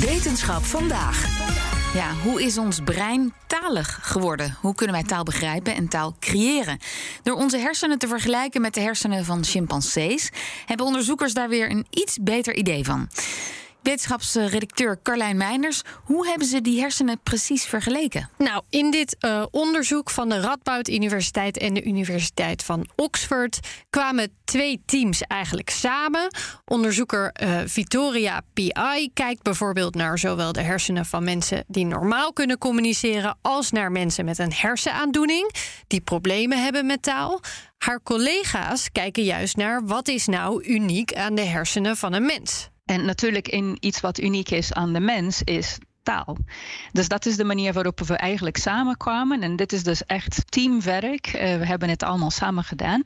Wetenschap vandaag. Ja, hoe is ons brein talig geworden? Hoe kunnen wij taal begrijpen en taal creëren? Door onze hersenen te vergelijken met de hersenen van chimpansees, hebben onderzoekers daar weer een iets beter idee van. Wetenschapsredacteur Carlijn Meinders, hoe hebben ze die hersenen precies vergeleken? Nou, in dit uh, onderzoek van de Radboud Universiteit en de Universiteit van Oxford kwamen twee teams eigenlijk samen. Onderzoeker uh, Vittoria PI kijkt bijvoorbeeld naar zowel de hersenen van mensen die normaal kunnen communiceren, als naar mensen met een hersenaandoening die problemen hebben met taal. Haar collega's kijken juist naar wat is nou uniek aan de hersenen van een mens. En natuurlijk in iets wat uniek is aan de mens is taal. Dus dat is de manier waarop we eigenlijk samenkwamen. En dit is dus echt teamwerk. Uh, we hebben het allemaal samen gedaan.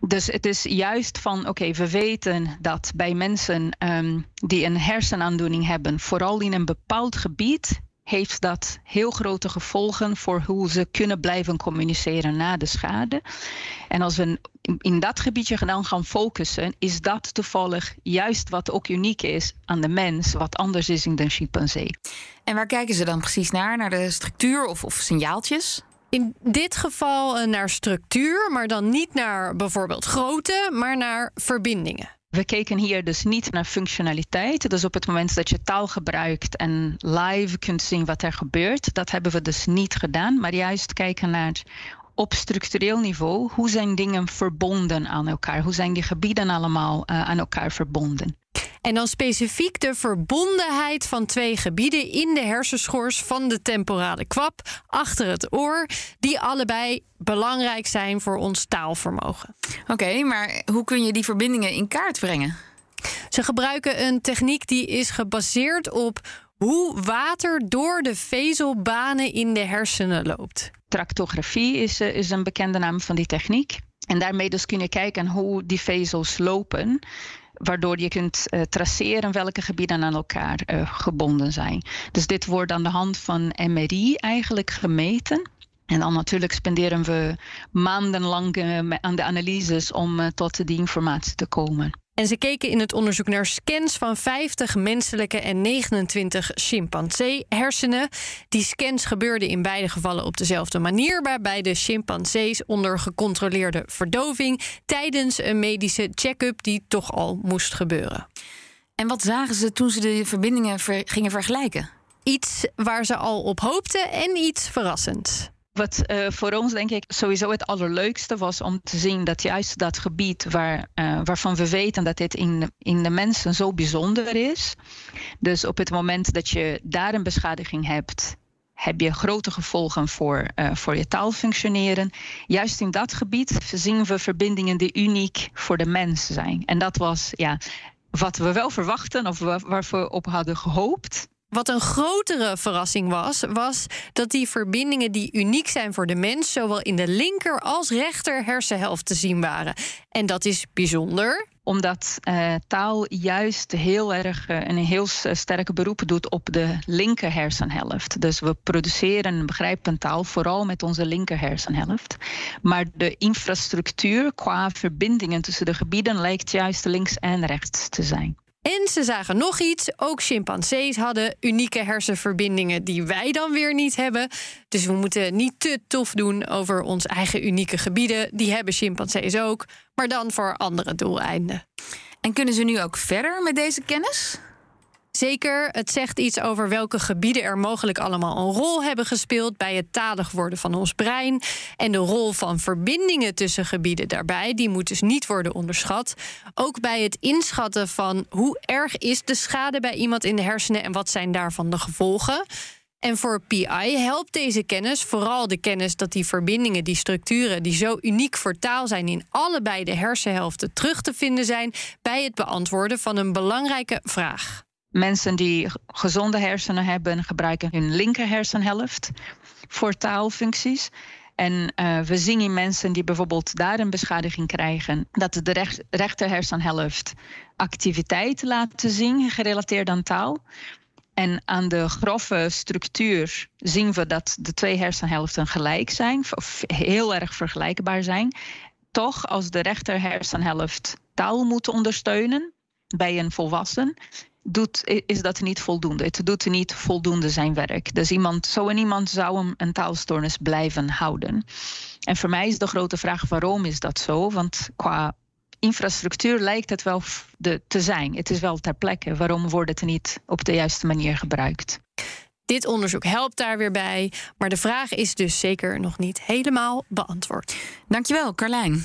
Dus het is juist van, oké, we weten dat bij mensen um, die een hersenaandoening hebben, vooral in een bepaald gebied, heeft dat heel grote gevolgen voor hoe ze kunnen blijven communiceren na de schade. En als we in dat gebiedje dan gaan focussen, is dat toevallig juist wat ook uniek is aan de mens, wat anders is in de chimpansee. En waar kijken ze dan precies naar? Naar de structuur of, of signaaltjes? In dit geval naar structuur, maar dan niet naar bijvoorbeeld grootte, maar naar verbindingen. We keken hier dus niet naar functionaliteit. Dus op het moment dat je taal gebruikt en live kunt zien wat er gebeurt, dat hebben we dus niet gedaan. Maar juist kijken naar op structureel niveau, hoe zijn dingen verbonden aan elkaar? Hoe zijn die gebieden allemaal uh, aan elkaar verbonden? En dan specifiek de verbondenheid van twee gebieden in de hersenschors van de temporale kwap achter het oor, die allebei belangrijk zijn voor ons taalvermogen. Oké, okay, maar hoe kun je die verbindingen in kaart brengen? Ze gebruiken een techniek die is gebaseerd op hoe water door de vezelbanen in de hersenen loopt. Tractografie is, is een bekende naam van die techniek. En daarmee dus kun je kijken hoe die vezels lopen waardoor je kunt uh, traceren welke gebieden aan elkaar uh, gebonden zijn. Dus dit wordt aan de hand van MRI eigenlijk gemeten. En dan natuurlijk spenderen we maandenlang aan de analyses om tot die informatie te komen. En ze keken in het onderzoek naar scans van 50 menselijke en 29 chimpansee-hersenen. Die scans gebeurden in beide gevallen op dezelfde manier, waarbij de chimpansees onder gecontroleerde verdoving tijdens een medische check-up die toch al moest gebeuren. En wat zagen ze toen ze de verbindingen ver gingen vergelijken? Iets waar ze al op hoopten en iets verrassends. Wat uh, voor ons denk ik sowieso het allerleukste was om te zien dat juist dat gebied waar, uh, waarvan we weten dat dit in, in de mensen zo bijzonder is. Dus op het moment dat je daar een beschadiging hebt, heb je grote gevolgen voor, uh, voor je taalfunctioneren. Juist in dat gebied zien we verbindingen die uniek voor de mens zijn. En dat was ja, wat we wel verwachten of waar we op hadden gehoopt. Wat een grotere verrassing was, was dat die verbindingen die uniek zijn voor de mens, zowel in de linker als rechter hersenhelft te zien waren. En dat is bijzonder. Omdat uh, taal juist heel erg uh, een heel sterke beroep doet op de linker hersenhelft. Dus we produceren en begrijpen taal vooral met onze linker hersenhelft. Maar de infrastructuur qua verbindingen tussen de gebieden lijkt juist links en rechts te zijn. En ze zagen nog iets. Ook chimpansees hadden unieke hersenverbindingen die wij dan weer niet hebben. Dus we moeten niet te tof doen over onze eigen unieke gebieden. Die hebben chimpansees ook, maar dan voor andere doeleinden. En kunnen ze nu ook verder met deze kennis? Zeker, het zegt iets over welke gebieden er mogelijk allemaal een rol hebben gespeeld bij het talig worden van ons brein. En de rol van verbindingen tussen gebieden daarbij, die moet dus niet worden onderschat. Ook bij het inschatten van hoe erg is de schade bij iemand in de hersenen en wat zijn daarvan de gevolgen. En voor PI helpt deze kennis, vooral de kennis dat die verbindingen, die structuren die zo uniek voor taal zijn, in allebei de hersenhelften terug te vinden zijn bij het beantwoorden van een belangrijke vraag. Mensen die gezonde hersenen hebben, gebruiken hun linker hersenhelft voor taalfuncties. En uh, we zien in mensen die bijvoorbeeld daar een beschadiging krijgen, dat de recht, rechter hersenhelft activiteit laten zien gerelateerd aan taal. En aan de grove structuur zien we dat de twee hersenhelften gelijk zijn, of heel erg vergelijkbaar zijn. Toch, als de rechter hersenhelft taal moet ondersteunen bij een volwassen, doet, is dat niet voldoende. Het doet niet voldoende zijn werk. Dus iemand, zo en iemand zou hem een taalstoornis blijven houden. En voor mij is de grote vraag waarom is dat zo? Want qua infrastructuur lijkt het wel de, te zijn. Het is wel ter plekke. Waarom wordt het niet op de juiste manier gebruikt? Dit onderzoek helpt daar weer bij, maar de vraag is dus zeker nog niet helemaal beantwoord. Dankjewel, Carlijn.